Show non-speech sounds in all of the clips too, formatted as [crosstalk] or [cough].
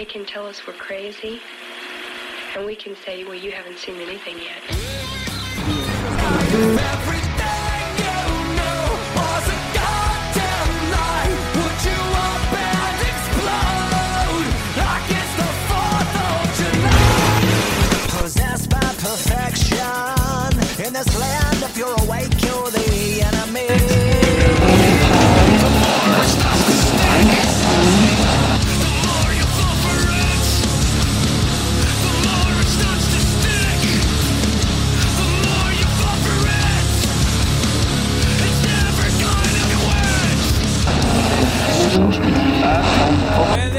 They can tell us we're crazy and we can say well you haven't seen anything yet perfection. In this land, if you're awake, you're the enemy. Where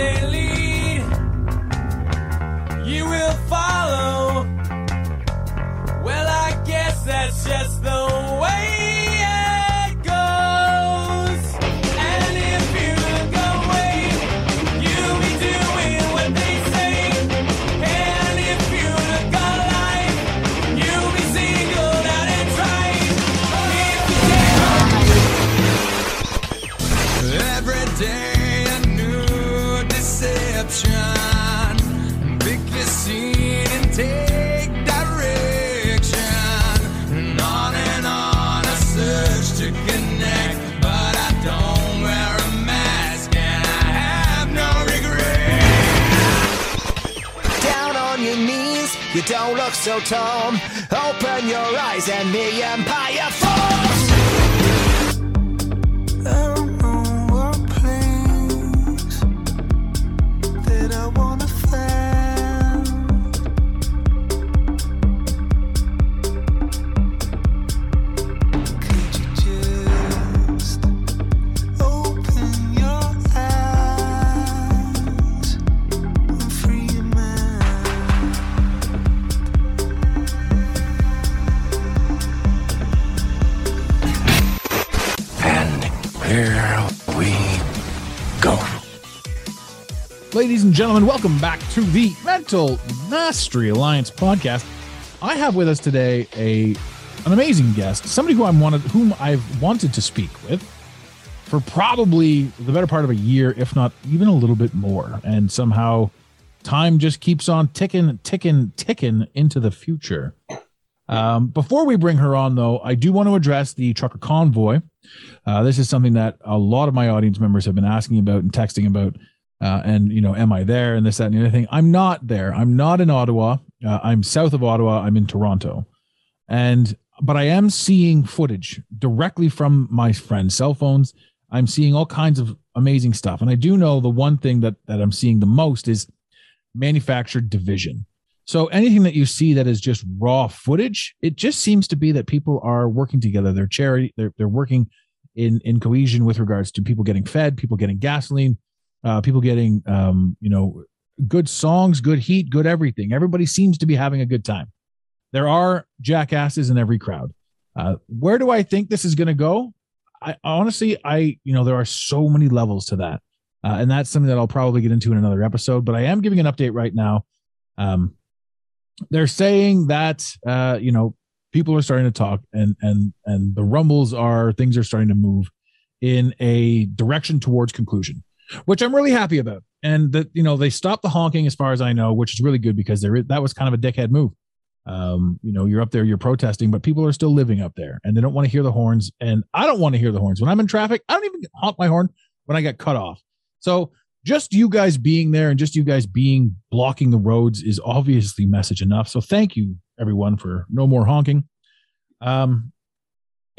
welcome back to the Mental Mastery Alliance podcast. I have with us today a an amazing guest, somebody who I wanted whom I've wanted to speak with for probably the better part of a year, if not even a little bit more. And somehow time just keeps on ticking, ticking, ticking into the future. Um, before we bring her on, though, I do want to address the trucker convoy. Uh, this is something that a lot of my audience members have been asking about and texting about. Uh, and you know, am I there? And this, that, and the other thing. I'm not there. I'm not in Ottawa. Uh, I'm south of Ottawa. I'm in Toronto, and but I am seeing footage directly from my friends' cell phones. I'm seeing all kinds of amazing stuff, and I do know the one thing that that I'm seeing the most is manufactured division. So anything that you see that is just raw footage, it just seems to be that people are working together. They're charity. They're they're working in in cohesion with regards to people getting fed, people getting gasoline, uh, people getting um, you know good songs, good heat, good everything. Everybody seems to be having a good time. There are jackasses in every crowd. Uh, where do I think this is going to go? I honestly, I you know there are so many levels to that, uh, and that's something that I'll probably get into in another episode. But I am giving an update right now. Um, they're saying that uh, you know people are starting to talk, and and and the rumbles are things are starting to move in a direction towards conclusion, which I'm really happy about. And that you know they stopped the honking as far as I know, which is really good because there is, that was kind of a dickhead move. Um, you know, you're up there, you're protesting, but people are still living up there, and they don't want to hear the horns. And I don't want to hear the horns when I'm in traffic. I don't even honk my horn when I get cut off. So just you guys being there and just you guys being blocking the roads is obviously message enough. So thank you everyone for no more honking. Um,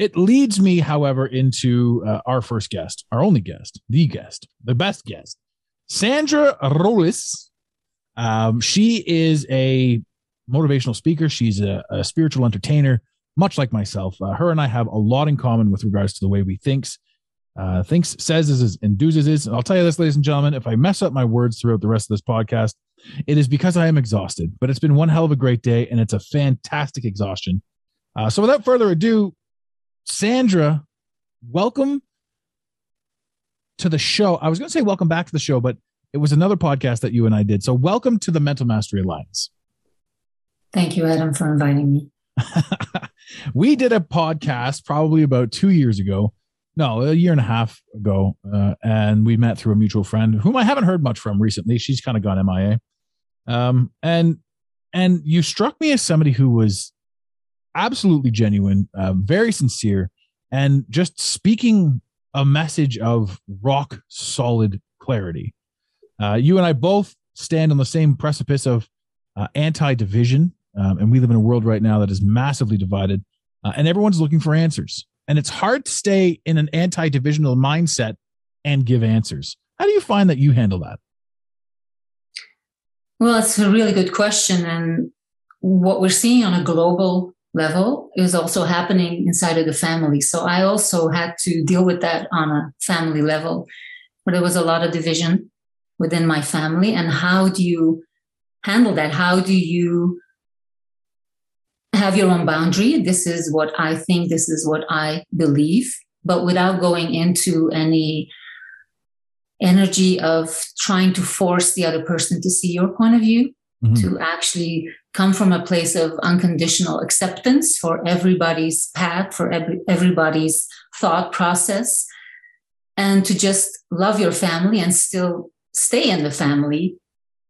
it leads me, however, into uh, our first guest, our only guest, the guest, the best guest, Sandra Rolus. Um, she is a motivational speaker. She's a, a spiritual entertainer, much like myself. Uh, her and I have a lot in common with regards to the way we thinks uh, thinks, says, is, and does is. And I'll tell you this, ladies and gentlemen, if I mess up my words throughout the rest of this podcast, it is because I am exhausted. But it's been one hell of a great day, and it's a fantastic exhaustion. Uh, so without further ado, Sandra, welcome to the show. I was going to say welcome back to the show, but it was another podcast that you and I did. So welcome to the Mental Mastery Alliance. Thank you, Adam, for inviting me. [laughs] we did a podcast probably about two years ago. No, a year and a half ago. Uh, and we met through a mutual friend whom I haven't heard much from recently. She's kind of gone MIA. Um, and and you struck me as somebody who was absolutely genuine, uh, very sincere, and just speaking a message of rock solid clarity. Uh, you and I both stand on the same precipice of uh, anti division. Um, and we live in a world right now that is massively divided, uh, and everyone's looking for answers. And it's hard to stay in an anti divisional mindset and give answers. How do you find that you handle that? Well, it's a really good question. And what we're seeing on a global level is also happening inside of the family. So I also had to deal with that on a family level where there was a lot of division within my family. And how do you handle that? How do you have your own boundary? This is what I think, this is what I believe, but without going into any energy of trying to force the other person to see your point of view, mm-hmm. to actually come from a place of unconditional acceptance for everybody's path, for every, everybody's thought process, and to just love your family and still stay in the family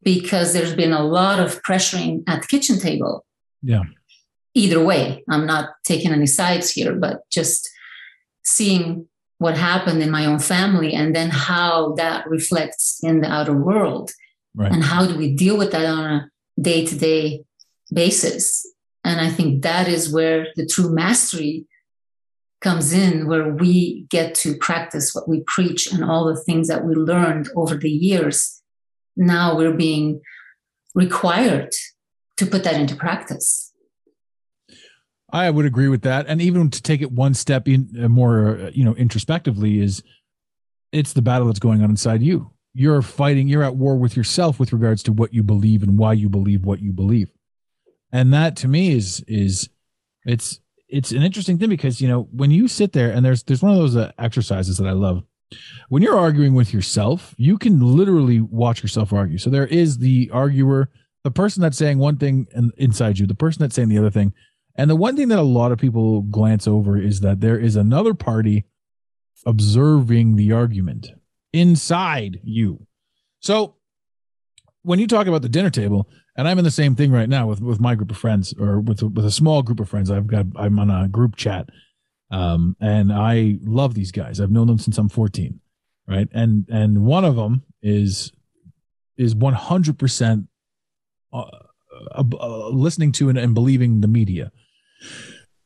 because there's been a lot of pressuring at the kitchen table. Yeah. Either way, I'm not taking any sides here, but just seeing what happened in my own family and then how that reflects in the outer world. Right. And how do we deal with that on a day to day basis? And I think that is where the true mastery comes in, where we get to practice what we preach and all the things that we learned over the years. Now we're being required to put that into practice. I would agree with that, and even to take it one step in uh, more, uh, you know, introspectively, is it's the battle that's going on inside you. You're fighting. You're at war with yourself with regards to what you believe and why you believe what you believe, and that to me is is it's it's an interesting thing because you know when you sit there and there's there's one of those uh, exercises that I love. When you're arguing with yourself, you can literally watch yourself argue. So there is the arguer, the person that's saying one thing inside you, the person that's saying the other thing and the one thing that a lot of people glance over is that there is another party observing the argument inside you. So when you talk about the dinner table, and I'm in the same thing right now with with my group of friends or with with a small group of friends. I've got I'm on a group chat, um, and I love these guys. I've known them since I'm 14, right? And and one of them is is 100 percent uh, uh, uh, listening to and, and believing the media.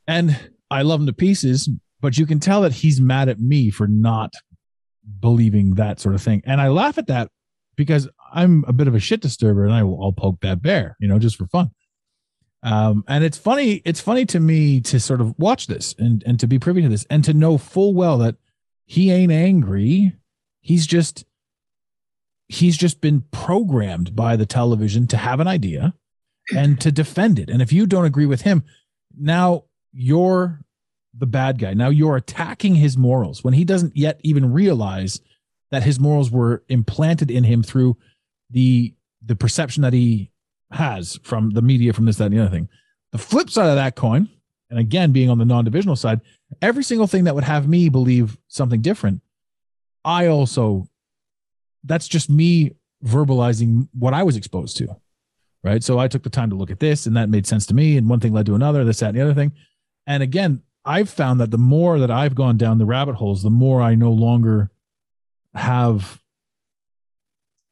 And I love him to pieces, but you can tell that he's mad at me for not believing that sort of thing. And I laugh at that because I'm a bit of a shit disturber and I will I'll poke that bear, you know, just for fun. Um, and it's funny, it's funny to me to sort of watch this and, and to be privy to this and to know full well that he ain't angry. He's just he's just been programmed by the television to have an idea and to defend it. And if you don't agree with him, now you're the bad guy. Now you're attacking his morals when he doesn't yet even realize that his morals were implanted in him through the the perception that he has from the media, from this, that, and the other thing. The flip side of that coin, and again, being on the non-divisional side, every single thing that would have me believe something different, I also that's just me verbalizing what I was exposed to right? So I took the time to look at this, and that made sense to me. And one thing led to another, this, that, and the other thing. And again, I've found that the more that I've gone down the rabbit holes, the more I no longer have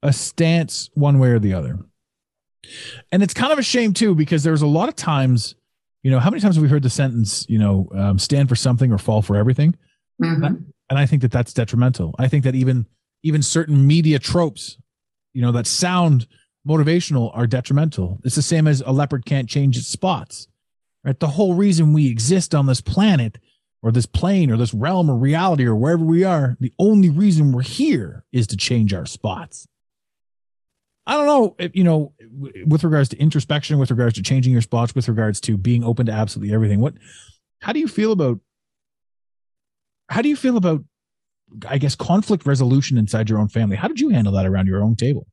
a stance one way or the other. And it's kind of a shame too, because there's a lot of times, you know, how many times have we heard the sentence, you know, um, stand for something or fall for everything? Mm-hmm. And I think that that's detrimental. I think that even even certain media tropes, you know, that sound motivational are detrimental. It's the same as a leopard can't change its spots. Right? The whole reason we exist on this planet or this plane or this realm or reality or wherever we are, the only reason we're here is to change our spots. I don't know, if, you know, with regards to introspection, with regards to changing your spots, with regards to being open to absolutely everything. What, how do you feel about, how do you feel about, I guess, conflict resolution inside your own family? How did you handle that around your own table?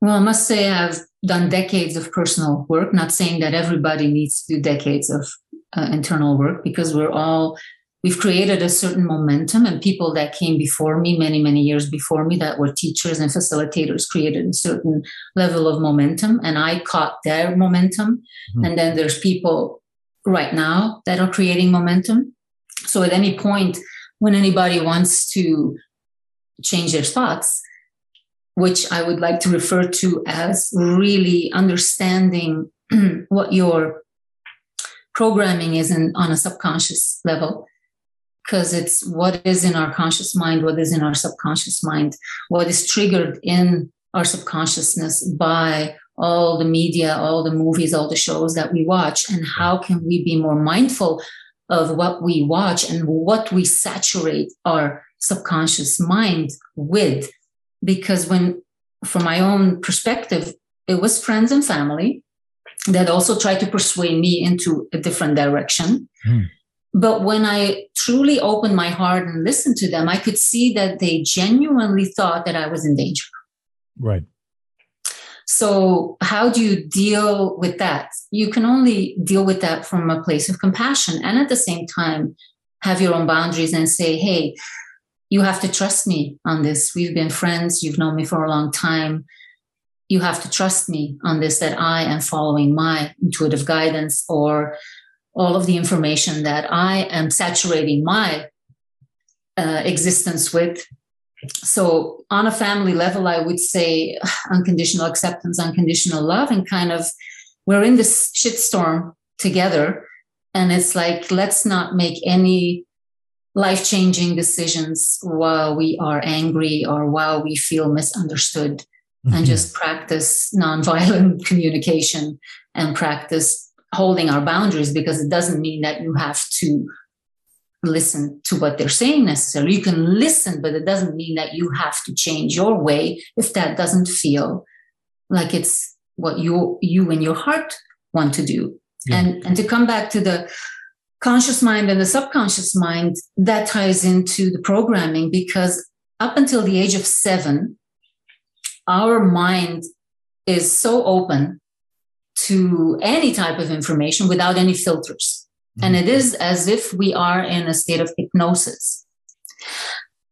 Well, I must say I've done decades of personal work, not saying that everybody needs to do decades of uh, internal work because we're all we've created a certain momentum and people that came before me many many years before me that were teachers and facilitators created a certain level of momentum and i caught their momentum mm-hmm. and then there's people right now that are creating momentum so at any point when anybody wants to change their spots which i would like to refer to as really understanding [clears throat] what your programming is in, on a subconscious level because it's what is in our conscious mind, what is in our subconscious mind, what is triggered in our subconsciousness by all the media, all the movies, all the shows that we watch, and how can we be more mindful of what we watch and what we saturate our subconscious mind with. Because when, from my own perspective, it was friends and family that also tried to persuade me into a different direction. Mm. But when I truly opened my heart and listened to them, I could see that they genuinely thought that I was in danger. Right. So, how do you deal with that? You can only deal with that from a place of compassion and at the same time have your own boundaries and say, hey, you have to trust me on this. We've been friends, you've known me for a long time. You have to trust me on this that I am following my intuitive guidance or all of the information that I am saturating my uh, existence with. So, on a family level, I would say unconditional acceptance, unconditional love, and kind of we're in this shitstorm together. And it's like, let's not make any life changing decisions while we are angry or while we feel misunderstood, mm-hmm. and just practice nonviolent [laughs] communication and practice holding our boundaries because it doesn't mean that you have to listen to what they're saying necessarily. You can listen, but it doesn't mean that you have to change your way if that doesn't feel like it's what you you and your heart want to do. Yeah. And and to come back to the conscious mind and the subconscious mind, that ties into the programming because up until the age of seven, our mind is so open to any type of information without any filters. Mm-hmm. And it is as if we are in a state of hypnosis.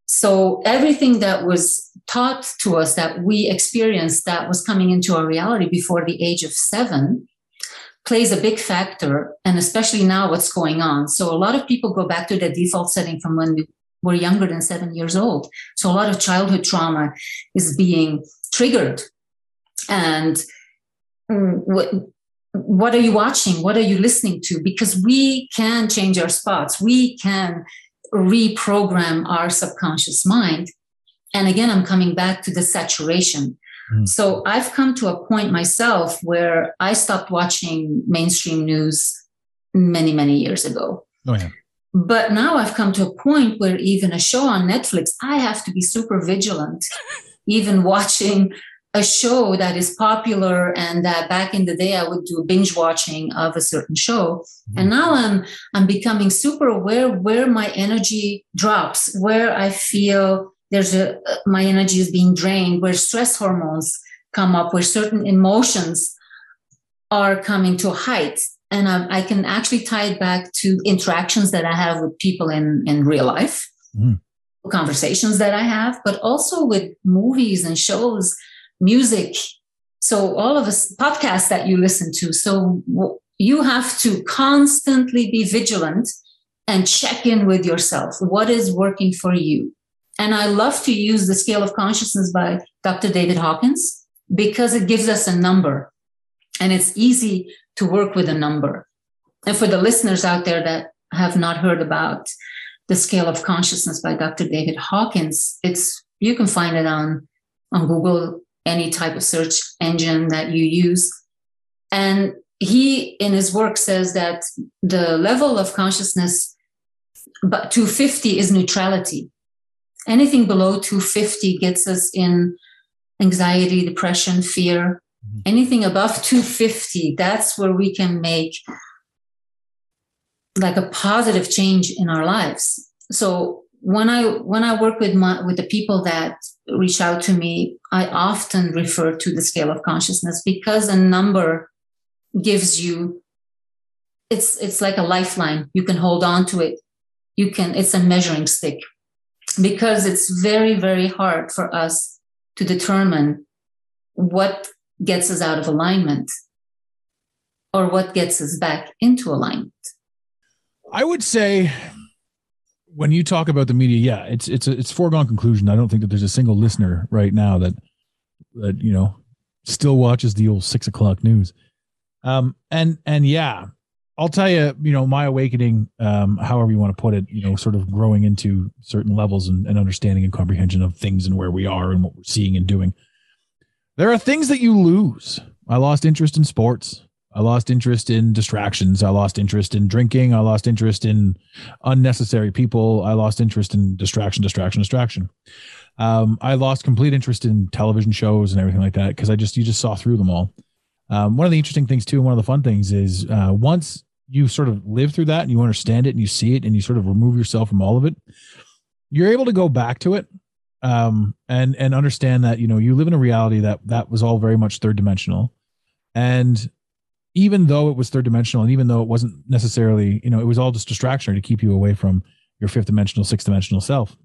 So everything that was taught to us that we experienced that was coming into our reality before the age of seven plays a big factor. And especially now what's going on. So a lot of people go back to the default setting from when we were younger than seven years old. So a lot of childhood trauma is being triggered. And mm, what, what are you watching? What are you listening to? Because we can change our spots. We can reprogram our subconscious mind. And again, I'm coming back to the saturation. Mm. So I've come to a point myself where I stopped watching mainstream news many, many years ago. Oh, yeah. But now I've come to a point where even a show on Netflix, I have to be super vigilant, [laughs] even watching a show that is popular and that back in the day I would do binge watching of a certain show. Mm-hmm. And now I'm I'm becoming super aware where my energy drops, where I feel there's a my energy is being drained, where stress hormones come up, where certain emotions are coming to a height. And I, I can actually tie it back to interactions that I have with people in, in real life, mm. conversations that I have, but also with movies and shows music. So all of us podcasts that you listen to. So you have to constantly be vigilant and check in with yourself. What is working for you? And I love to use the scale of consciousness by Dr. David Hawkins because it gives us a number and it's easy to work with a number. And for the listeners out there that have not heard about the scale of consciousness by Dr. David Hawkins, it's you can find it on on Google any type of search engine that you use. And he in his work says that the level of consciousness but 250 is neutrality anything below 250 gets us in anxiety depression fear. Mm-hmm. anything above 250 that's where we can make like a positive change in our lives. So when i when i work with my with the people that reach out to me i often refer to the scale of consciousness because a number gives you it's it's like a lifeline. You can hold on to it. You can it's a measuring stick because it's very very hard for us to determine what gets us out of alignment or what gets us back into alignment. I would say when you talk about the media yeah it's it's a, it's foregone conclusion. I don't think that there's a single listener right now that that you know still watches the old six o'clock news. Um, and and yeah, I'll tell you, you know, my awakening, um, however you want to put it, you know, sort of growing into certain levels and, and understanding and comprehension of things and where we are and what we're seeing and doing. There are things that you lose. I lost interest in sports. I lost interest in distractions. I lost interest in drinking. I lost interest in unnecessary people. I lost interest in distraction, distraction, distraction. Um, I lost complete interest in television shows and everything like that because I just you just saw through them all. Um, one of the interesting things too, and one of the fun things is uh, once you sort of live through that and you understand it and you see it and you sort of remove yourself from all of it, you're able to go back to it um, and and understand that you know you live in a reality that that was all very much third dimensional, and even though it was third dimensional and even though it wasn't necessarily you know it was all just distraction to keep you away from your fifth dimensional, sixth dimensional self.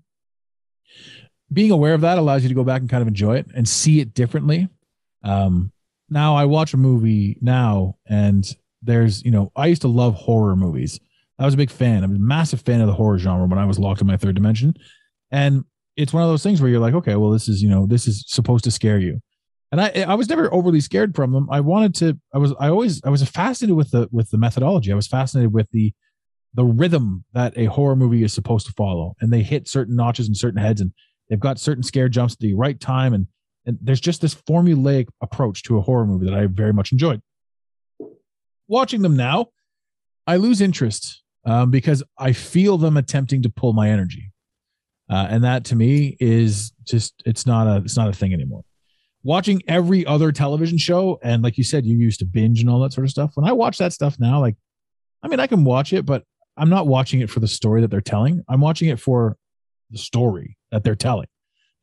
Being aware of that allows you to go back and kind of enjoy it and see it differently. Um, now I watch a movie now and there's, you know, I used to love horror movies. I was a big fan. I'm a massive fan of the horror genre when I was locked in my third dimension. And it's one of those things where you're like, okay, well, this is, you know, this is supposed to scare you. And I, I was never overly scared from them. I wanted to, I was, I always, I was fascinated with the, with the methodology. I was fascinated with the, the rhythm that a horror movie is supposed to follow. And they hit certain notches and certain heads and they've got certain scare jumps at the right time. And and there's just this formulaic approach to a horror movie that I very much enjoyed. Watching them now, I lose interest um, because I feel them attempting to pull my energy, uh, and that to me is just it's not a it's not a thing anymore. Watching every other television show, and like you said, you used to binge and all that sort of stuff. When I watch that stuff now, like, I mean, I can watch it, but I'm not watching it for the story that they're telling. I'm watching it for the story that they're telling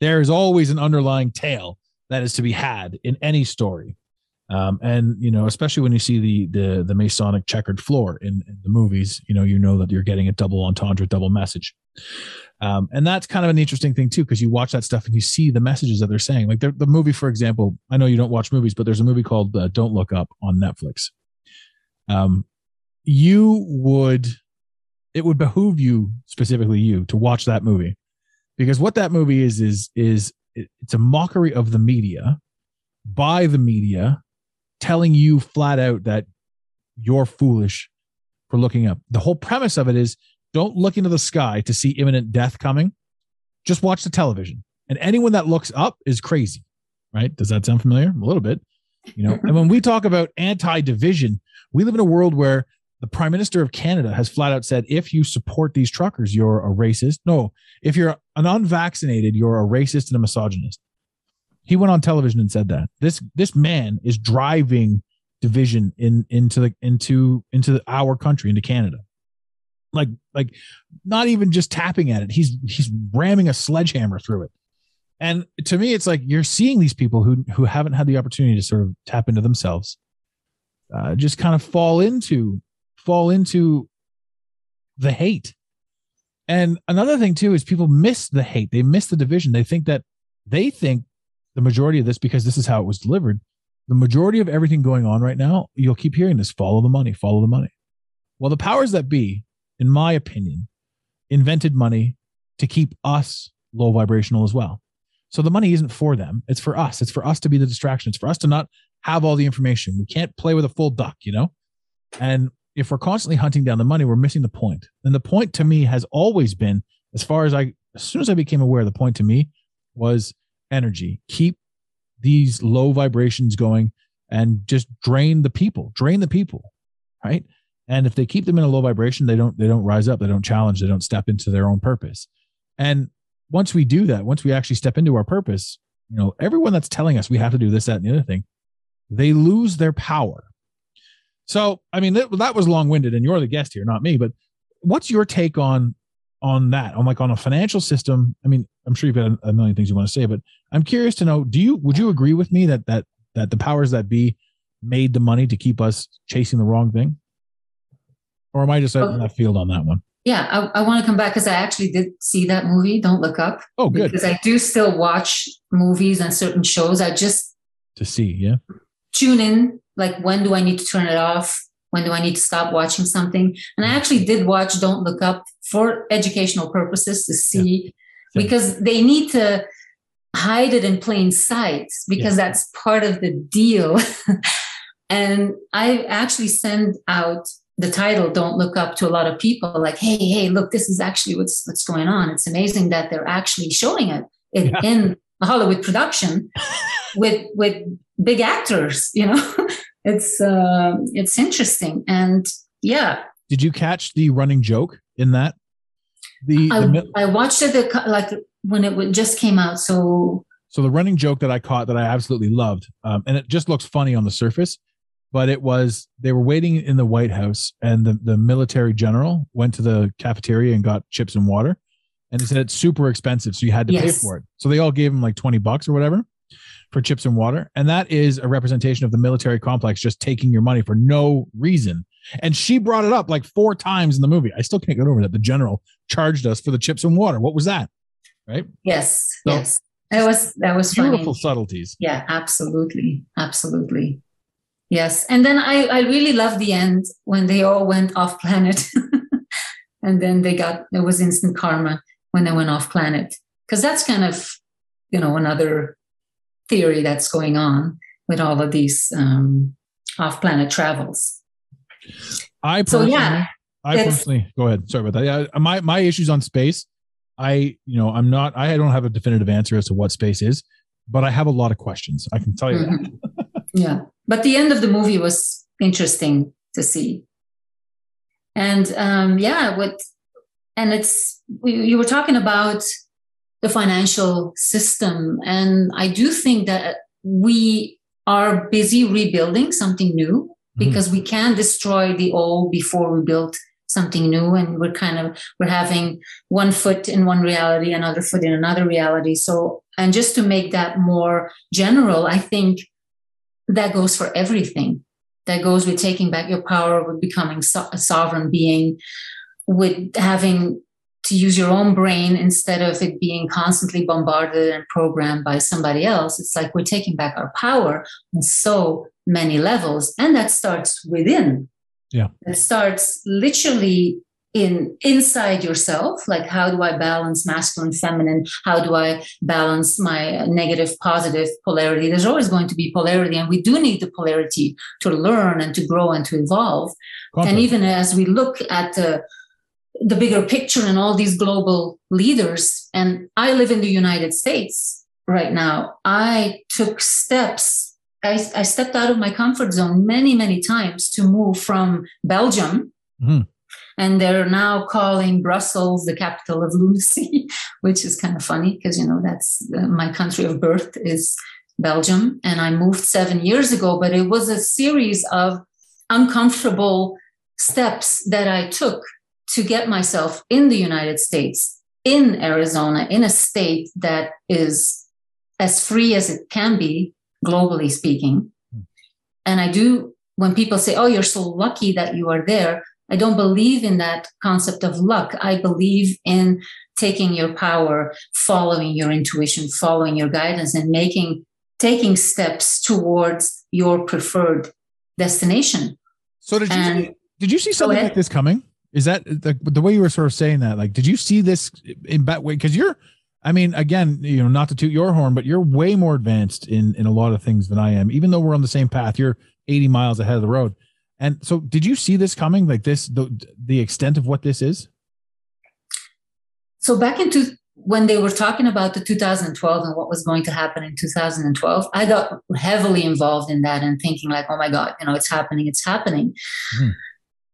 there is always an underlying tale that is to be had in any story. Um, and you know, especially when you see the the the Masonic checkered floor in, in, the movies, you know, you know that you're getting a double entendre, double message. Um, and that's kind of an interesting thing too, because you watch that stuff and you see the messages that they're saying. Like the movie, for example, I know you don't watch movies, but there's a movie called uh, Don't Look Up on Netflix. Um, you would, it would behoove you specifically you to watch that movie because what that movie is is is it's a mockery of the media by the media telling you flat out that you're foolish for looking up. The whole premise of it is don't look into the sky to see imminent death coming. Just watch the television. And anyone that looks up is crazy, right? Does that sound familiar? A little bit, you know. [laughs] and when we talk about anti-division, we live in a world where the prime minister of Canada has flat out said if you support these truckers, you're a racist. No, if you're an unvaccinated, you're a racist and a misogynist. He went on television and said that. This this man is driving division in into the into into our country, into Canada. Like like not even just tapping at it. He's he's ramming a sledgehammer through it. And to me, it's like you're seeing these people who who haven't had the opportunity to sort of tap into themselves, uh, just kind of fall into fall into the hate. And another thing too is people miss the hate. They miss the division. They think that they think the majority of this because this is how it was delivered. The majority of everything going on right now, you'll keep hearing this follow the money, follow the money. Well, the powers that be, in my opinion, invented money to keep us low vibrational as well. So the money isn't for them, it's for us. It's for us to be the distraction. It's for us to not have all the information. We can't play with a full duck, you know? And if we're constantly hunting down the money, we're missing the point. And the point to me has always been, as far as I, as soon as I became aware, the point to me was energy. Keep these low vibrations going and just drain the people, drain the people, right? And if they keep them in a low vibration, they don't they don't rise up, they don't challenge, they don't step into their own purpose. And once we do that, once we actually step into our purpose, you know, everyone that's telling us we have to do this, that, and the other thing, they lose their power. So, I mean, that, that was long winded, and you're the guest here, not me. But what's your take on on that? On like on a financial system? I mean, I'm sure you've got a, million things you want to say, but I'm curious to know: Do you would you agree with me that that that the powers that be made the money to keep us chasing the wrong thing? Or am I just out in oh. that field on that one? Yeah, I, I want to come back because I actually did see that movie. Don't look up. Oh, good. Because I do still watch movies and certain shows. I just To see, yeah. tune in. Like, when do I need to turn it off? When do I need to stop watching something? And I mm. actually did watch Don't Look Up for educational purposes to see Because they need to hide it in plain sight because that's part of the deal. [laughs] and I actually send out the title "Don't Look Up" to a lot of people, like, "Hey, hey, look, this is actually what's what's going on. It's amazing that they're actually showing it in, Yeah. in a Hollywood production [laughs] with with big actors. You know, [laughs] it's uh, it's interesting, and yeah, Did you catch the running joke in that? The, I, I watched it the, like when it just came out. So so the running joke that I caught that I absolutely loved, um, and it just looks funny on the surface, but it was they were waiting in the White House, and the the military general went to the cafeteria and got chips and water, and he said it's super expensive, so you had to pay for it. So they all gave him like twenty bucks or whatever for chips and water, and that is a representation of the military complex just taking your money for no reason. And she brought it up like four times in the movie. I still can't get over that. The general charged us for the chips and water. What was that? Right? yes, So- yes, that was that was Beautiful funny. subtleties. Yeah, absolutely, absolutely. Yes, and then I I really love the end when they all went off planet, [laughs] and then they got there was instant karma when they went off planet because that's kind of you know another theory that's going on with all of these um, off planet travels. I So, personally, yeah, I personally go ahead. Sorry about that. Yeah, my my issues on space. I you know I'm not. I don't have a definitive answer as to what space is, but I have a lot of questions. I can tell you that. Mhm. yeah, but the end of the movie was interesting to see, and um, yeah, what and it's you were talking about the financial system, and I do think that we are busy rebuilding something new because mm-hmm. we can destroy the old before we build something new. And we're kind of we're having one foot in one reality another foot in another reality. So and just to make that more general i think that goes for everything. That goes with taking back your power with becoming so- a sovereign being with having to use your own brain instead of it being constantly bombarded and programmed by somebody else. It's like we're taking back our power on so many levels and that starts within. Yeah. it starts literally in inside yourself like how do i balance masculine feminine? How do i balance my negative positive polarity? There's always going to be polarity and we do need the polarity to learn and to grow and to evolve. And even as we look at the the bigger picture and all these global leaders. And i live in the united states right now. I took steps I, I stepped out of my comfort zone many many times to move from belgium. Mhm. and they're now calling brussels the capital of lunacy [laughs] which is kind of funny because you know that's uh, my country of birth is belgium. And i moved seven years ago but it was a series of uncomfortable steps that I took to get myself in the United States, in Arizona, in a state that is as free as it can be, globally speaking. Hmm. And I do, when people say, oh, you're so lucky that you are there, I don't believe in that concept of luck. I believe in taking your power, following your intuition, following your guidance, and making taking steps towards your preferred destination. So did you And- see, did you see something like this coming? Is that the, the way you were sort of saying that? Like, did you see this in that way? Because you're, I mean, again, you know, not to toot your horn, but you're way more advanced in in a lot of things than I am. Even though we're on the same path, you're 80 miles ahead of the road. And so, did you see this coming? Like this, the the extent of what this is? So back into when they were talking about the 2012 and what was going to happen in 2012, I got heavily involved in that and thinking like, oh my God, you know, it's happening, it's happening. Mhm.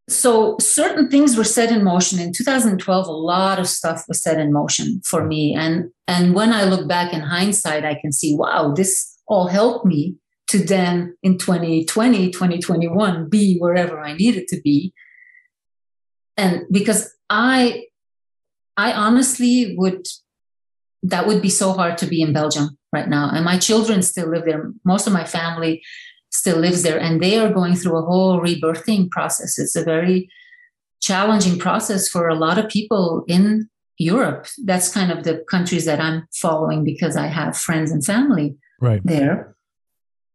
So certain things were set in motion in 2012. A lot of stuff was set in motion for me, and and when I look back in hindsight, I can see, wow, this all helped me to then in 2020, 2021 be wherever I needed to be. And because I I honestly would that would be so hard to be in Belgium right now. And my children still live there. Most of my family still lives there and they are going through a whole rebirthing process. It's a very challenging process for a lot of people in Europe. That's kind of the countries that I'm following because I have friends and family Right. there.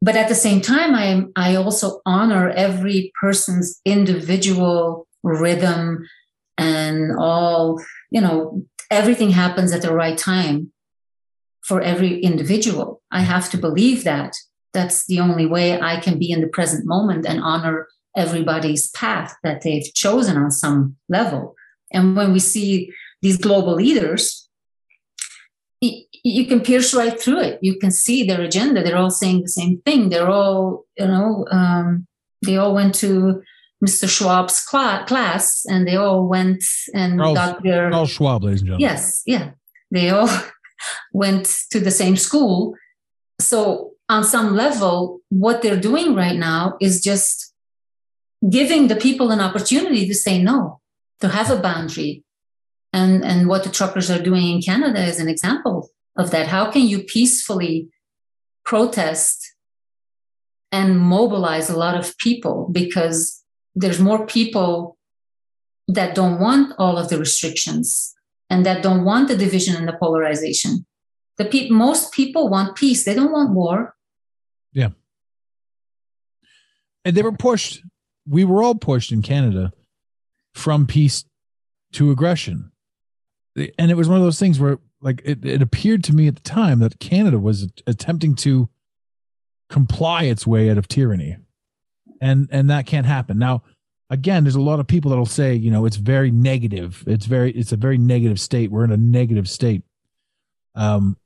But at the same time, I I also honor every person's individual rhythm and all, you know, everything happens at the right time for every individual. I have to believe that. That's the only way I can be in the present moment and honor everybody's path that they've chosen on some level. And when we see these global leaders, you can pierce right through it. You can see their agenda. They're all saying the same thing. They're all, you know, um, they all went to Mr. Schwab's cla- class and they all went and Charles- got their. Charles Schwab, ladies and gentlemen. Yes, yeah. They all [laughs] went to the same school. So, on some level, what they're doing right now is just giving the people an opportunity to say no, to have a boundary. And, and what the truckers are doing in Canada is an example of that. How can you peacefully protest and mobilize a lot of people? Because there's more people that don't want all of the restrictions and that don't want the division and the polarization. The pe- most people want peace. They don't want war. And they were pushed we were all pushed in canada from peace to aggression. And it was one of those things where like it, it appeared to me at the time that canada was attempting to comply its way out of tyranny. And and that can't happen. Now again there's a lot of people that'll say you know it's very negative. It's very it's a very negative state. We're in a negative state. Um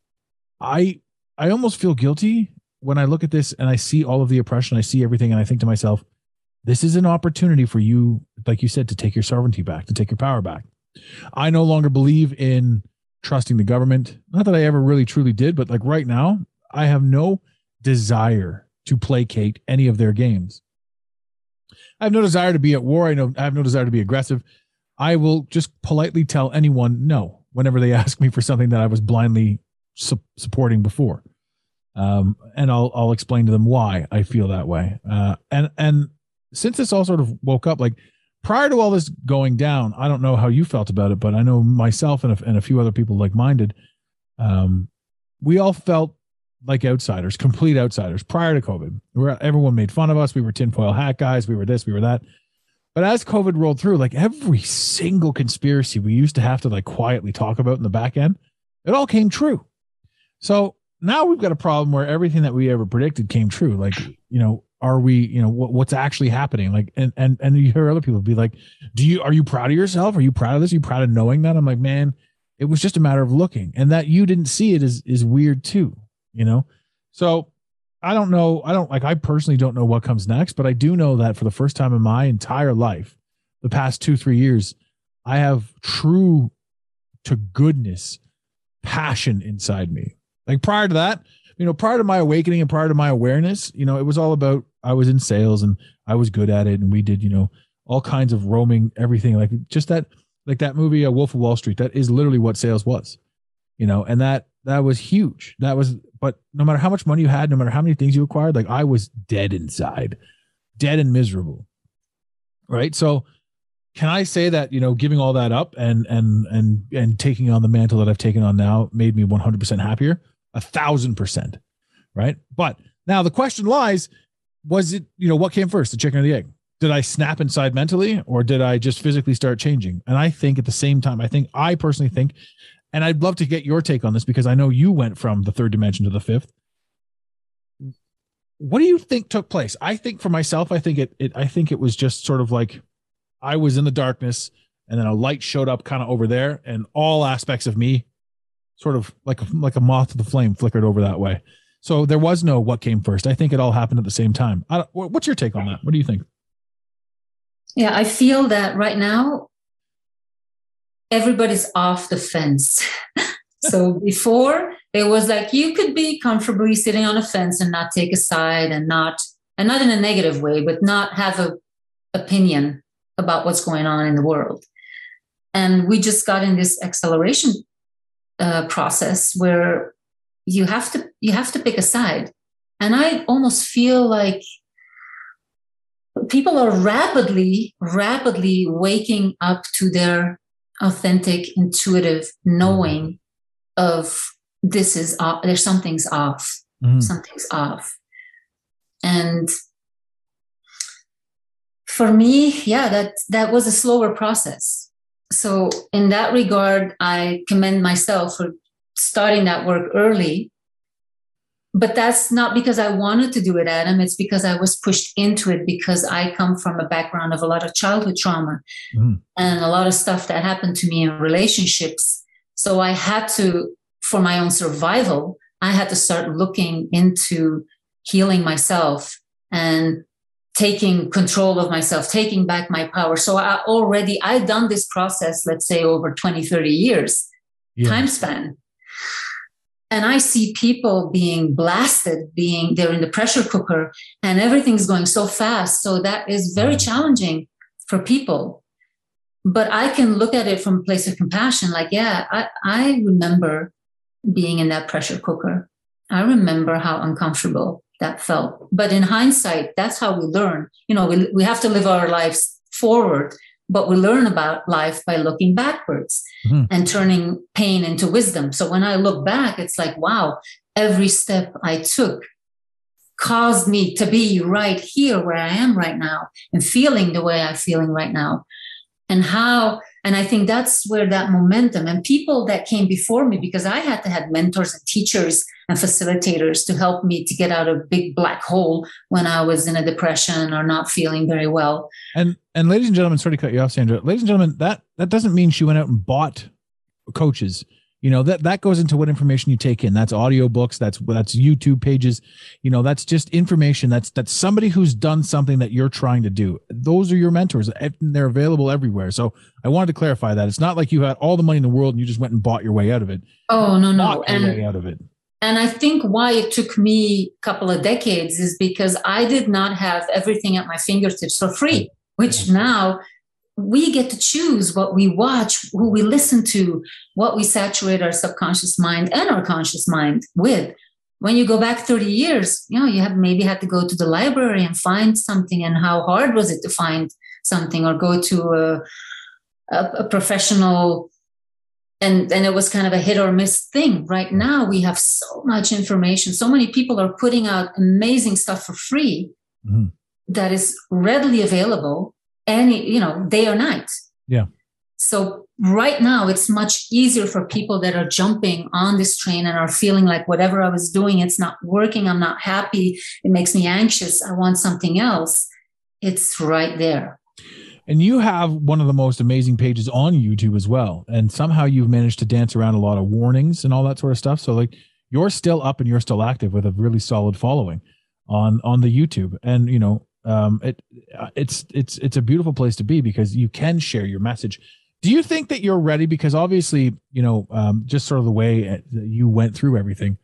i i almost feel guilty when I look at this and I see all of the oppression, I see everything, and I think to myself, this is an opportunity for you, like you said, to take your sovereignty back, to take your power back. I no longer believe in trusting the government. Not that I ever really truly did, but like right now, I have no desire to placate any of their games. I have no desire to be at war. I know I have no desire to be aggressive. I will just politely tell anyone no whenever they [laughs] ask me for something that I was blindly su- supporting before um, and I'll I'll explain to them why I feel that way. Uh, and and since this all sort of woke up, like prior to all this going down, I don't know how you felt about it, but I know myself and a, and a few other people like minded, um, we all felt like outsiders, complete outsiders prior to COVID. Where everyone made fun of us. We were tinfoil hat guys. We were this. We were that. But as COVID rolled through, like every single conspiracy we used to have to like quietly talk about in the back end, it all came true. So now we've got a problem where everything that we ever predicted came true. Like, you know, are we, you know, what, what's actually happening? Like, and and and you hear other people be like, "Do you are you proud of yourself? Are you proud of this? Are you proud of knowing that?" I'm like, man, it was just a matter of looking, and that you didn't see it is is weird too. You know, so I don't know. I don't like. I personally don't know what comes next, but I do know that for the first time in my entire life, the past two three years, I have true to goodness passion inside me. Like prior to that, you know, prior to my awakening and prior to my awareness, you know, it was all about I was in sales and I was good at it, and we did, you know, all kinds of roaming, everything like just that, like that movie, A Wolf of Wall Street. That is literally what sales was, you know, and that that was huge. That was, but no matter how much money you had, no matter how many things you acquired, like I was dead inside, dead and miserable. Right. So can I say that, you know, giving all that up and and and and taking on the mantle that I've taken on now made me 100% happier? A thousand percent. Right. But now the question lies, was it, you know, what came first, the chicken or the egg? Did I snap inside mentally or did I just physically start changing? And I think at the same time, I think I personally think, and I'd love to get your take on this because I know you went from the third dimension to the fifth. What do you think took place? I think for myself, I think it, it I think it was just sort of like I was in the darkness and then a light showed up kind of over there and all aspects of me sort of like a, like a moth to the flame flickered over that way. So there was no what came first. I think it all happened at the same time. What's your take on that? What do you think? Yeah, I feel that right now everybody's off the fence. [laughs] so before it was like you could be comfortably sitting on a fence and not take a side and not and not in a negative way, but not have a opinion about what's going on in the world. And we just got in this acceleration uh, process where you have to you have to pick a side. And I almost feel like people are rapidly rapidly waking up to their authentic intuitive knowing of this is off there's something's off mm-hmm. something's off and for me yeah that that was a slower process so in that regard i commend myself for starting that work early but that's not because I wanted to do it, Adam. It's because I was pushed into it because I come from a background of a lot of childhood trauma mm. and a lot of stuff that happened to me in relationships. So I had to, for my own survival, I had to start looking into healing myself and taking control of myself, taking back my power. So I already, I've done this process, let's say over 20, 30 years yeah. time span and I see people being blasted, being they're in the pressure cooker, and everything's going so fast. So that is very challenging for people. But I can look at it from a place of compassion. Like, yeah, I, I remember being in that pressure cooker. I remember how uncomfortable that felt. But in hindsight, that's how we learn. You know, we, we have to live our lives forward but we learn about life by looking backwards mm-hmm. and turning pain into wisdom. So when I look back, it's like, wow, every step I took caused me to be right here where I am right now and feeling the way I'm feeling right now. And how, and I think that's where that momentum and people that came before me, because I had to have mentors and teachers and facilitators to help me to get out of a big black hole when I was in a depression or not feeling very well. And and ladies and gentlemen, sorry to cut you off, Sandra. Ladies and gentlemen, that that doesn't mean she went out and bought coaches. You know that that goes into what information you take in. That's audio books. That's that's YouTube pages. You know that's just information. That's that's somebody who's done something that you're trying to do. Those are your mentors. They're available everywhere. So I wanted to clarify that it's not like you had all the money in the world and you just went and bought your way out of it. Oh no no, and way out of it and I think why it took me a couple of decades is because I did not have everything at my fingertips for free, which now we get to choose what we watch, who we listen to, what we saturate our subconscious mind and our conscious mind with. When you go back 30 years, you know, you have maybe had to go to the library and find something, and how hard was it to find something, or go to a, a, a professional and and it was kind of a hit or miss thing right now we have so much information so many people are putting out amazing stuff for free mm-hmm. that is readily available any you know day or night yeah so right now it's much easier for people that are jumping on this train and are feeling like whatever i was doing it's not working i'm not happy it makes me anxious i want something else it's right there and you have one of the most amazing pages on YouTube as well. And somehow you've managed to dance around a lot of warnings and all that sort of stuff. So like you're still up and you're still active with a really solid following on on the YouTube. And you know, um, it it's it's it's a beautiful place to be because you can share your message. Do you think that you're ready? Because obviously, you know, um, just sort of the way uh, you went through everything.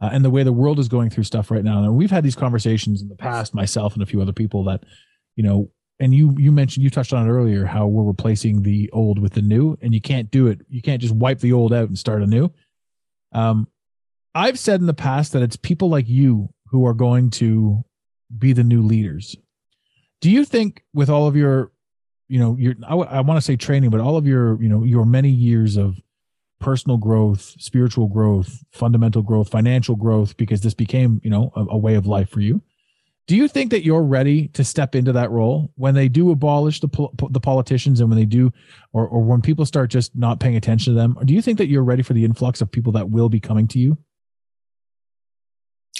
Uh, and the way the world is going through stuff right now. And we've had these conversations in the past, myself and a few other people that, you know, and you you mentioned you touched on it earlier how we're replacing the old with the new and you can't do it you can't just wipe the old out and start anew um i've said in the past that it's people like you who are going to be the new leaders do you think with all of your you know your i, I want to say training but all of your you know your many years of personal growth spiritual growth fundamental growth financial growth because this became you know a, a way of life for you do you think that you're ready to step into that role when they do abolish the the politicians and when they do, or or when people start just not paying attention to them? Do you think that you're ready for the influx of people that will be coming to you?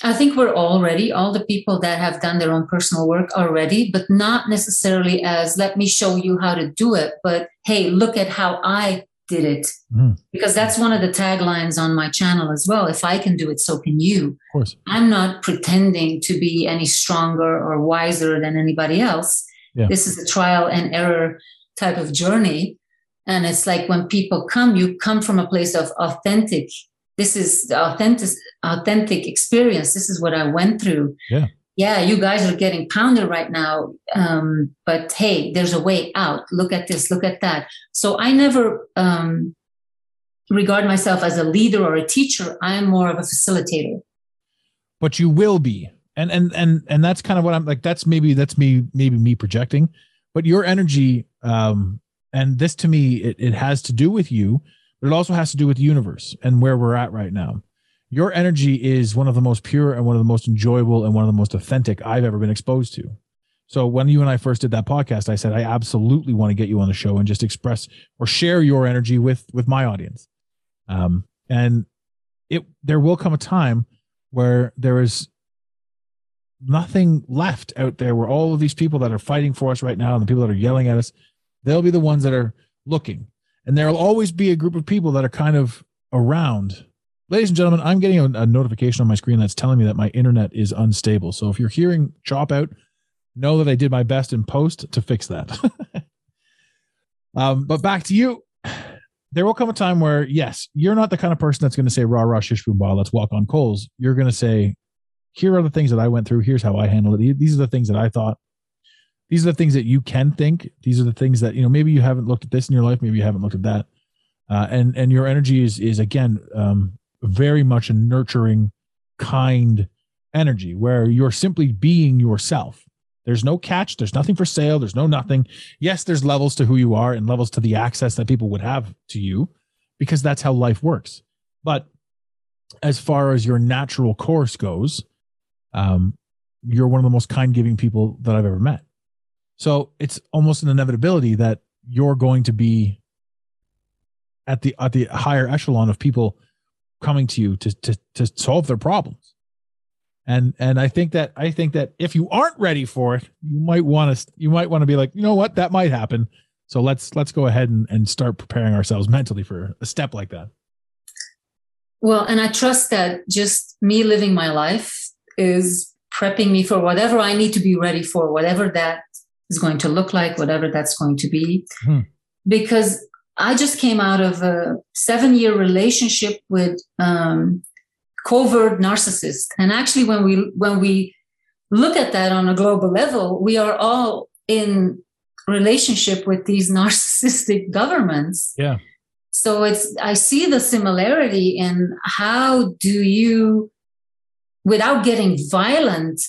I think we're all ready. All the people that have done their own personal work are ready, but not necessarily as let me show you how to do it, but hey, look at how I did it Mhm. because that's one of the taglines on my channel as well if i can do it so can you Of course. i'm not pretending to be any stronger or wiser than anybody else Yeah. this is a trial and error type of journey and it's like when people come you come from a place of authentic this is the authentic authentic experience. This is what i went through. Yeah. yeah you guys are getting pounded right now um, but hey there's a way out. Look at this look at that. So i never um, regard myself as a leader or a teacher. I'm more of a facilitator. But you will be. And and and and that's kind of what i'm like that's maybe that's me maybe me projecting. But your energy um and this to me it, it has to do with you but it also has to do with the universe and where we're at right now your energy is one of the most pure and one of the most enjoyable and one of the most authentic i've ever been exposed to. So when you and i first did that podcast i said i absolutely want to get you on the show and just express or share your energy with with my audience. Um and it there will come a time where there is nothing left out there where all of these people that are fighting for us right now and the people that are yelling at us they'll be the ones that are looking. And there'll always be a group of people that are kind of around ladies and gentlemen i'm getting a, a notification on my screen that's telling me that my internet is unstable. So if you're hearing chop out know that i did my best in post to fix that. [laughs] Um, but back to you. There will come a time where yes you're not the kind of person that's going to say rah rah shish boom bah let's walk on coals. You're going to say here are the things that i went through. Here's how i handled it. These are the things that i thought. These are the things that you can think. These are the things that you know maybe you haven't looked at this in your life maybe you haven't looked at that. Uh, and and your energy is is again um, very much a nurturing kind energy where you're simply being yourself. There's no catch. There's nothing for sale. There's no nothing. Yes there's levels to who you are and levels to the access that people would have to you because that's how life works. But as far as your natural course goes um, you're one of the most kind giving people that i've ever met. So it's almost an inevitability that you're going to be at the at the higher echelon of people coming to you to to to solve their problems. And and I think that I think that if you aren't ready for it, you might want to you might want to be like, you know what, that might happen. So let's let's go ahead and, and start preparing ourselves mentally for a step like that. Well, and I trust that just me living my life is prepping me for whatever I need to be ready for, whatever that is going to look like, whatever that's going to be. Hmm. Because I just came out of a seven year relationship with um, covert narcissist. And actually, when we when we look at that on a global level, we are all in relationship with these [laughs] narcissistic governments. Yeah. So it's I see the similarity in how do you without getting violent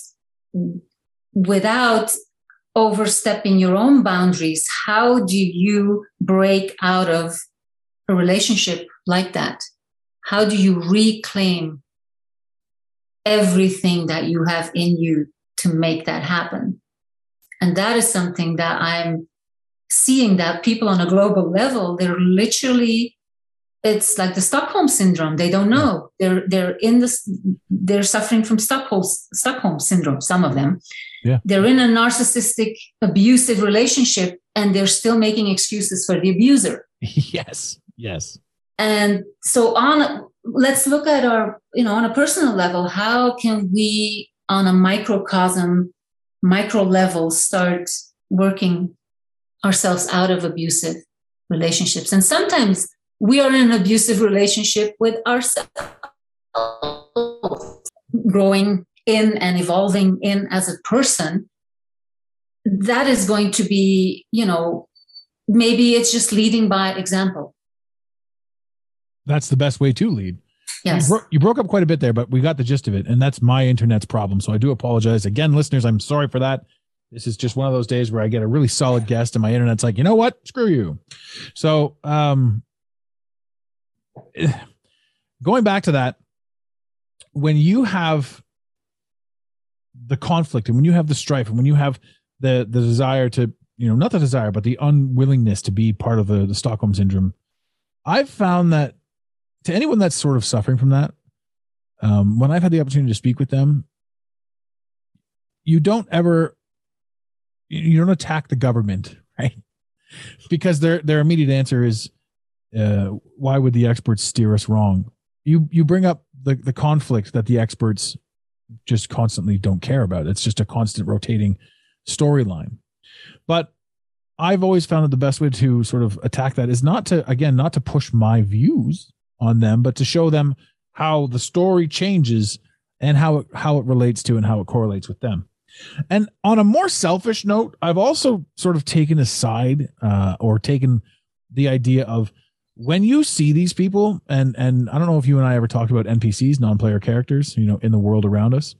without overstepping your own boundaries how do you break out of a relationship like that? How do you reclaim everything that you have in you to make that happen? And that is something that i'm seeing that people on a global level they're literally it's like the stockholm syndrome. They don't know. They're they're in this they're suffering from stockholm stockholm syndrome some of them Yeah. they're in a narcissistic abusive relationship and they're still making excuses for the abuser [laughs] yes. Yes. and so on let's look at our you know on a personal level how can we on a microcosm micro level start working ourselves out of abusive relationships and sometimes we are in an abusive relationship with ourselves growing in and evolving in as a person that is going to be you know maybe it's just leading by example That's the best way to lead. yes You, bro- you broke up quite a bit there, but we got the gist of it, and that's my internet's problem. So I do apologize again, listeners. I'm sorry for that. This is just one of those days where I get a really solid guest, and my internet's like, you know what? Screw you. So, um, [sighs] going back to that, when you have the conflict, and when you have the strife, and when you have the the desire to, you know, not the desire, but the unwillingness to be part of the the Stockholm syndrome, I've found that to anyone that's sort of suffering from that, um, when I've had the opportunity to speak with them, you don't ever, you don't attack the government, [laughs] right? Because their their immediate answer is, uh, why would the experts steer us wrong? You you bring up the the conflict that the experts just constantly don't care about. It's just a constant rotating storyline. But I've always found that the best way to sort of attack that is not to again not to push my views on them, but to show them how the story changes and how it, how it relates to and how it correlates with them. And on a more selfish note, I've also sort of taken a side uh, or taken the idea of when you see these people, and and I don't know if you and I ever talked about NPCs, non-player characters, you know, in the world around us.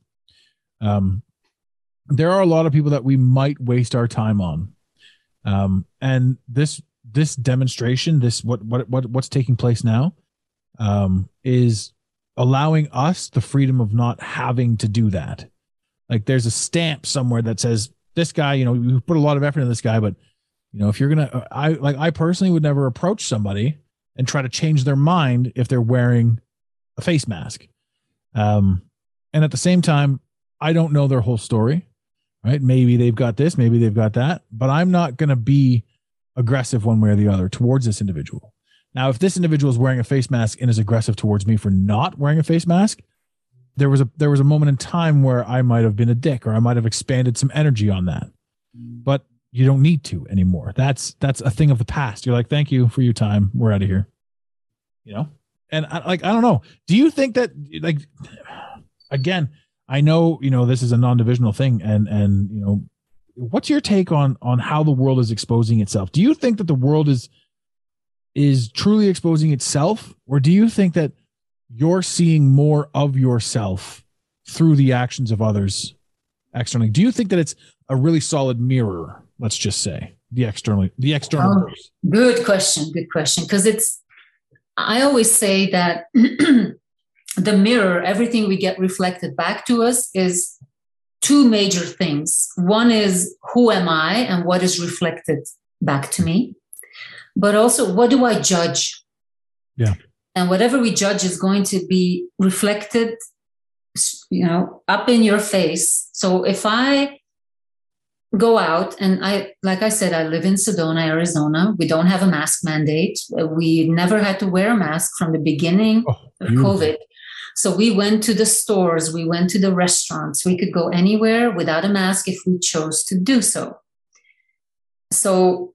Um, there are a lot of people that we might waste our time on, um, and this this demonstration, this what what what what's taking place now, um, is allowing us the freedom of not having to do that. Like there's a stamp somewhere that says this guy, you know, you put a lot of effort in this guy, but you know, if you're gonna, I like, I personally would never approach somebody and try to change their mind if they're wearing a face mask. Um, and at the same time, I don't know their whole story, right? Maybe they've got this, maybe they've got that, but I'm not going to be aggressive one way or the other towards this individual. Now, if this individual is wearing a face mask and is aggressive towards me for not wearing a face mask, there was a there was a moment in time where I might have been a dick or I might have expanded some energy on that. But you don't need to anymore. That's that's a thing of the past. You're like, thank you for your time. We're out of here. You know, and I, like I don't know. Do you think that like again? I know you know this is a non-divisional thing, and and you know, what's your take on on how the world is exposing itself? Do you think that the world is is truly exposing itself, or do you think that you're seeing more of yourself through the actions of others externally? Do you think that it's a really solid mirror? Let's just say the externally, the external. Oh, good question. Good question. Because it's, I always say that [clears throat] the mirror, everything we get reflected back to us is two major things. One is who am I and what is reflected back to me but also what do I judge? Yeah. And whatever we judge is going to be reflected, you know, up in your face. So if I go out and I, like I said, I live in Sedona, Arizona. We don't have a mask mandate. We never had to wear a mask from the beginning oh, of COVID. So we went to the stores, we went to the restaurants. We could go anywhere without a mask if we chose to do so. So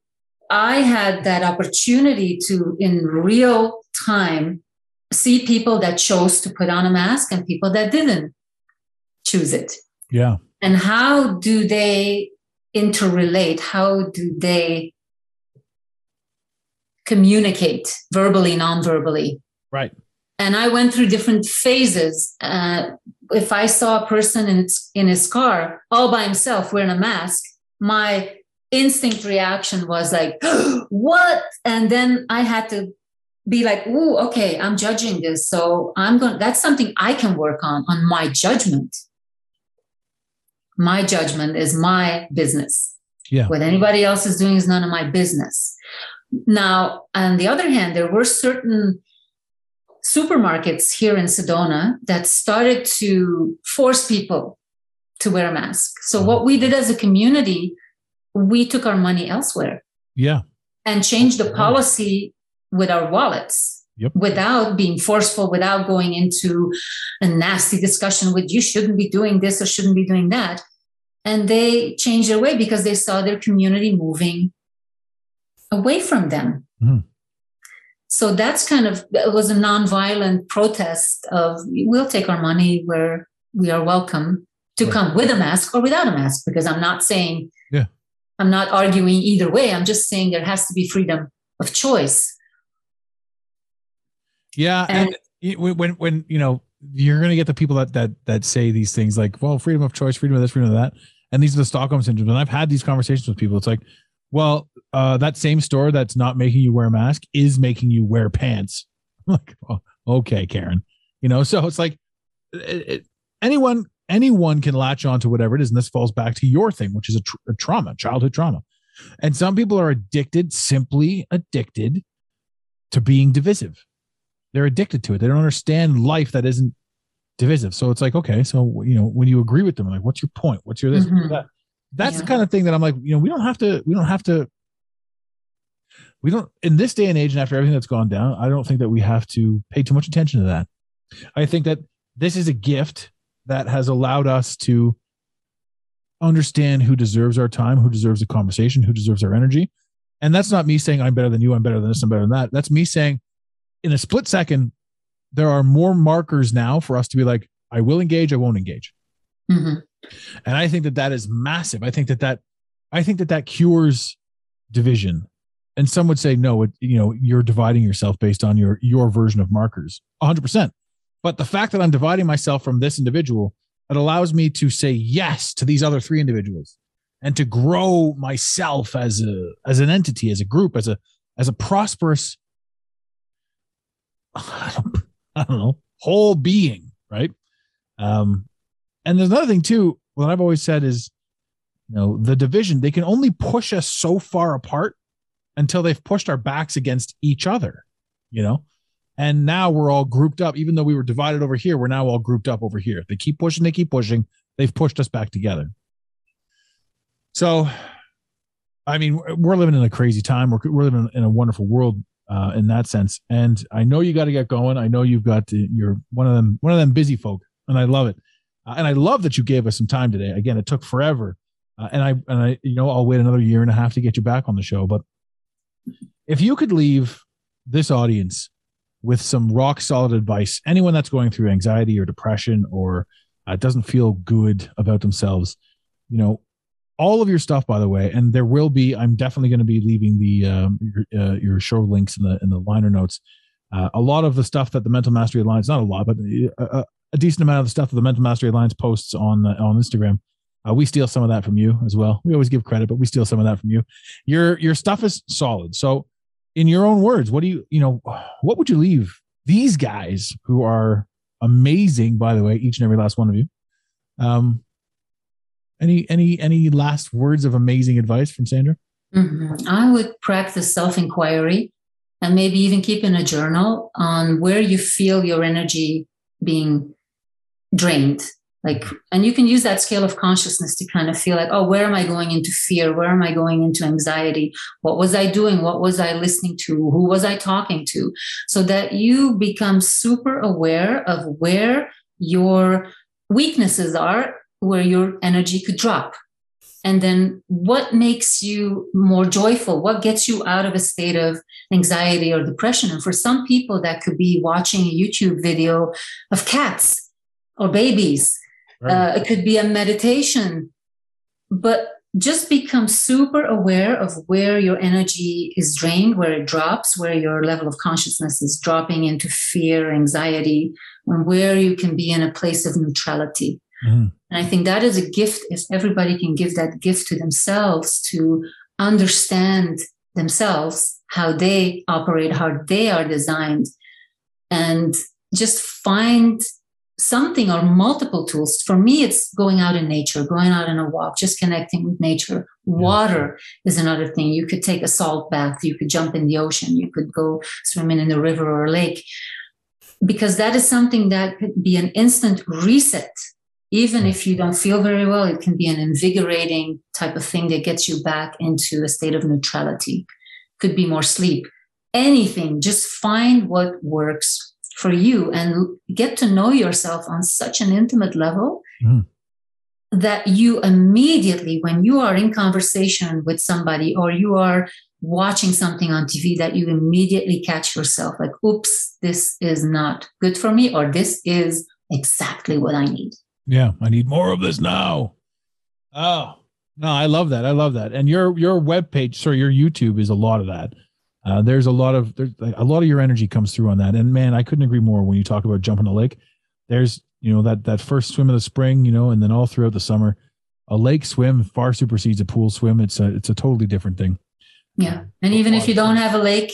I had that opportunity to, in real time, see people that chose to put on a mask and people that didn't choose it. Yeah. And how do they interrelate? How do they communicate verbally, non verbally? Right. And I went through different phases. Uh, if I saw a person in, in his car all by himself wearing a mask, my instinct reaction was like, [gasps] what? And then I had to be like, ooh, okay, I'm judging this. So I'm going, that's something I can work on, on my judgment. My judgment is my business. Yeah. What anybody else is doing is none of my business. Now, on the other hand, there were certain supermarkets here in Sedona that started to force people to wear a mask. So, what we did as a community we took our money elsewhere. Yeah. And changed the policy with our wallets yep. without being forceful, without going into a nasty discussion with you shouldn't be doing this or shouldn't be doing that. And they changed their way because they saw their community moving away from them. Mm-hmm. So that's kind of it was a nonviolent protest of we'll take our money where we are welcome to right. come with a mask or without a mask because I'm not saying yeah I'm not arguing either way. I'm just saying there has to be freedom of choice. Yeah, and, and when when you know you're going to get the people that that that say these things like, well, freedom of choice, freedom of this, freedom of that, and these are the Stockholm syndromes. And I've had these conversations with people. It's like, well, uh, that same store that's not making you wear a mask is making you wear pants. [laughs] I'm like, oh, okay, Karen, you know. So it's like it, it, anyone anyone can latch on to whatever it is. And this falls back to your thing, which is a, tr- a trauma, childhood trauma. And some people are addicted, simply addicted to being divisive. They're addicted to it. They don't understand life that isn't divisive. So it's like, okay, so you know, when you agree with them, like, what's your point? What's your this? Mm-hmm. That? That's yeah. the kind of thing that I'm like, you know, we don't have to, we don't have to. we don't in this day and age and after everything that's gone down i don't think that we have to pay too much attention to that i think that this is a gift that has allowed us to understand who deserves our time who deserves a conversation who deserves our energy and that's not me saying i'm better than you i'm better than this i'm better than that that's me saying in a split second there are more markers now for us to be like i will engage i won't engage. Mhm. and i think that that is massive. I think that that i think that that cures division. And some would say no it, you know you're dividing yourself based on your your version of markers. 100% but the fact that i'm dividing myself from this individual it allows me to say yes to these other three individuals and to grow myself as a as an entity as a group as a as a prosperous [laughs] i don't, know. Whole being right? Um and there's another thing too what i've always said is you know the division they can only push us so far apart until they've pushed our backs against each other you know? And now we're all grouped up even though we were divided over here we're now all grouped up over here. They keep pushing they keep pushing they've pushed us back together. So i mean we're living in a crazy time. We're, we're living in a wonderful world uh, in that sense. And i know you got to get going. I know you've got to, you're one of them one of them busy folk and i love it. Uh, and i love that you gave us some time today. Again it took forever. Uh, and i and i you know i'll wait another year and a half to get you back on the show but if you could leave this audience with some rock solid advice, anyone that's going through anxiety or depression or uh, doesn't feel good about themselves, you know, all of your stuff, by the way, and there will be. I'm definitely going to be leaving the um, your, uh, your show links in the in the liner notes. Uh, a lot of the stuff that the Mental Mastery Alliance, not a lot, but a, a decent amount of the stuff that the Mental Mastery Alliance posts on uh, on Instagram. Uh, we steal some of that from you as well. We always give credit, but we steal some of that from you. Your your stuff is solid. So, in your own words, what do you you know? What would you leave these guys who are amazing? By the way, each and every last one of you. Um, any any any last words of amazing advice from Sandra? Mhm. I would practice self inquiry and maybe even keep in a journal on where you feel your energy being drained. Like, and you can use that scale of consciousness to kind of feel like, oh, where am I going into fear? Where am I going into anxiety? What was I doing? What was I listening to? Who was I talking to? So that you become super aware of where your weaknesses are, where your energy could drop. And then what makes you more joyful? What gets you out of a state of anxiety or depression? And for some people that could be watching a youtube video of cats or babies. Uh, it could be a meditation. But just become super aware of where your energy is drained where it drops where your level of consciousness is dropping into fear anxiety and where you can be in a place of neutrality Mhm. and I think that is a gift if everybody can give that gift to themselves to understand themselves, how they operate, how they are designed, and just find something or multiple tools. For me, it's going out in nature, going out on a walk, just connecting with nature. Water is another thing. You could take a salt bath, you could jump in the ocean, you could go swimming in a river or a lake. Because that is something that could be an instant reset even if you don't feel very well, it can be an invigorating type of thing that gets you back into a state of neutrality. Could be more sleep. Anything, just find what works for you and get to know yourself on such an intimate level Mhm. that you immediately, when you are in conversation with somebody or you are watching something on TV, that you immediately catch yourself like, oops, this is not good for me, or this is exactly what I need. Yeah, I need more of this now. Oh no, I love that. I love that. And your your web page, sorry, your YouTube is a lot of that. Uh, there's a lot of there's like, a lot of your energy comes through on that. And man, I couldn't agree more when you talk about jumping a lake. There's you know that that first swim of the spring, you know, and then all throughout the summer, a lake swim far supersedes a pool swim. It's a it's a totally different thing. Yeah. And even if you don't have a lake,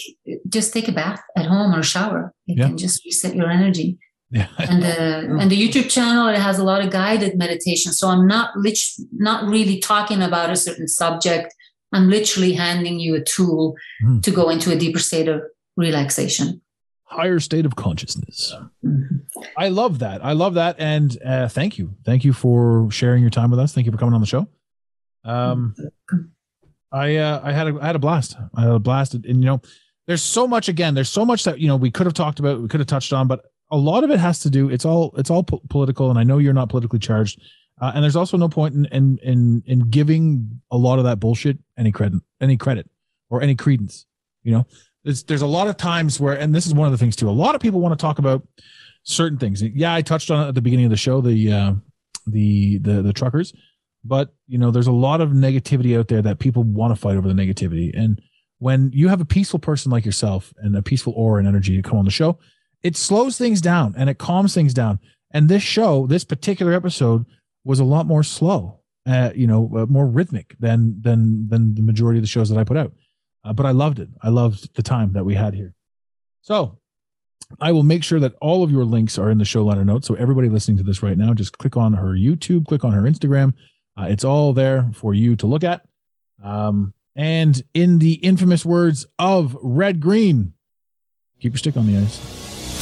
just take a bath at home or shower. It Yeah. can just reset your energy. Yeah. And the and the YouTube channel it has a lot of guided meditation. So I'm not lit- not really talking about a certain subject. I'm literally handing you a tool Mhm. to go into a deeper state of relaxation. Higher state of consciousness. Mhm. I love that. I love that. And uh, thank you. Thank you for sharing your time with us. Thank you for coming on the show. Um, I uh, I had a I had a blast. I had a blast, and you know, there's so much. Again, there's so much that you know we could have talked about, we could have touched on, but a lot of it has to do. It's all it's all po- political, and I know you're not politically charged. Uh, and there's also no point in, in in in giving a lot of that bullshit any credit, any credit, or any credence. You know, there's there's a lot of times where, and this is one of the things too. A lot of people want to talk about certain things. Yeah, I touched on it at the beginning of the show. The uh, the the the truckers, but you know, there's a lot of negativity out there that people want to fight over the negativity. And when you have a peaceful person like yourself and a peaceful aura and energy to come on the show, it slows things down and it calms things down. And this show, this particular episode, was a lot more slow, uh, you know, uh, more rhythmic than than than the majority of the shows that I put out. Uh, but I loved it. I loved the time that we had here. So I will make sure that all of your links are in the show liner notes. So everybody listening to this right now, just click on her YouTube, click on her Instagram. Uh, it's all there for you to look at. Um, and in the infamous words of Red Green, keep your stick on the ice.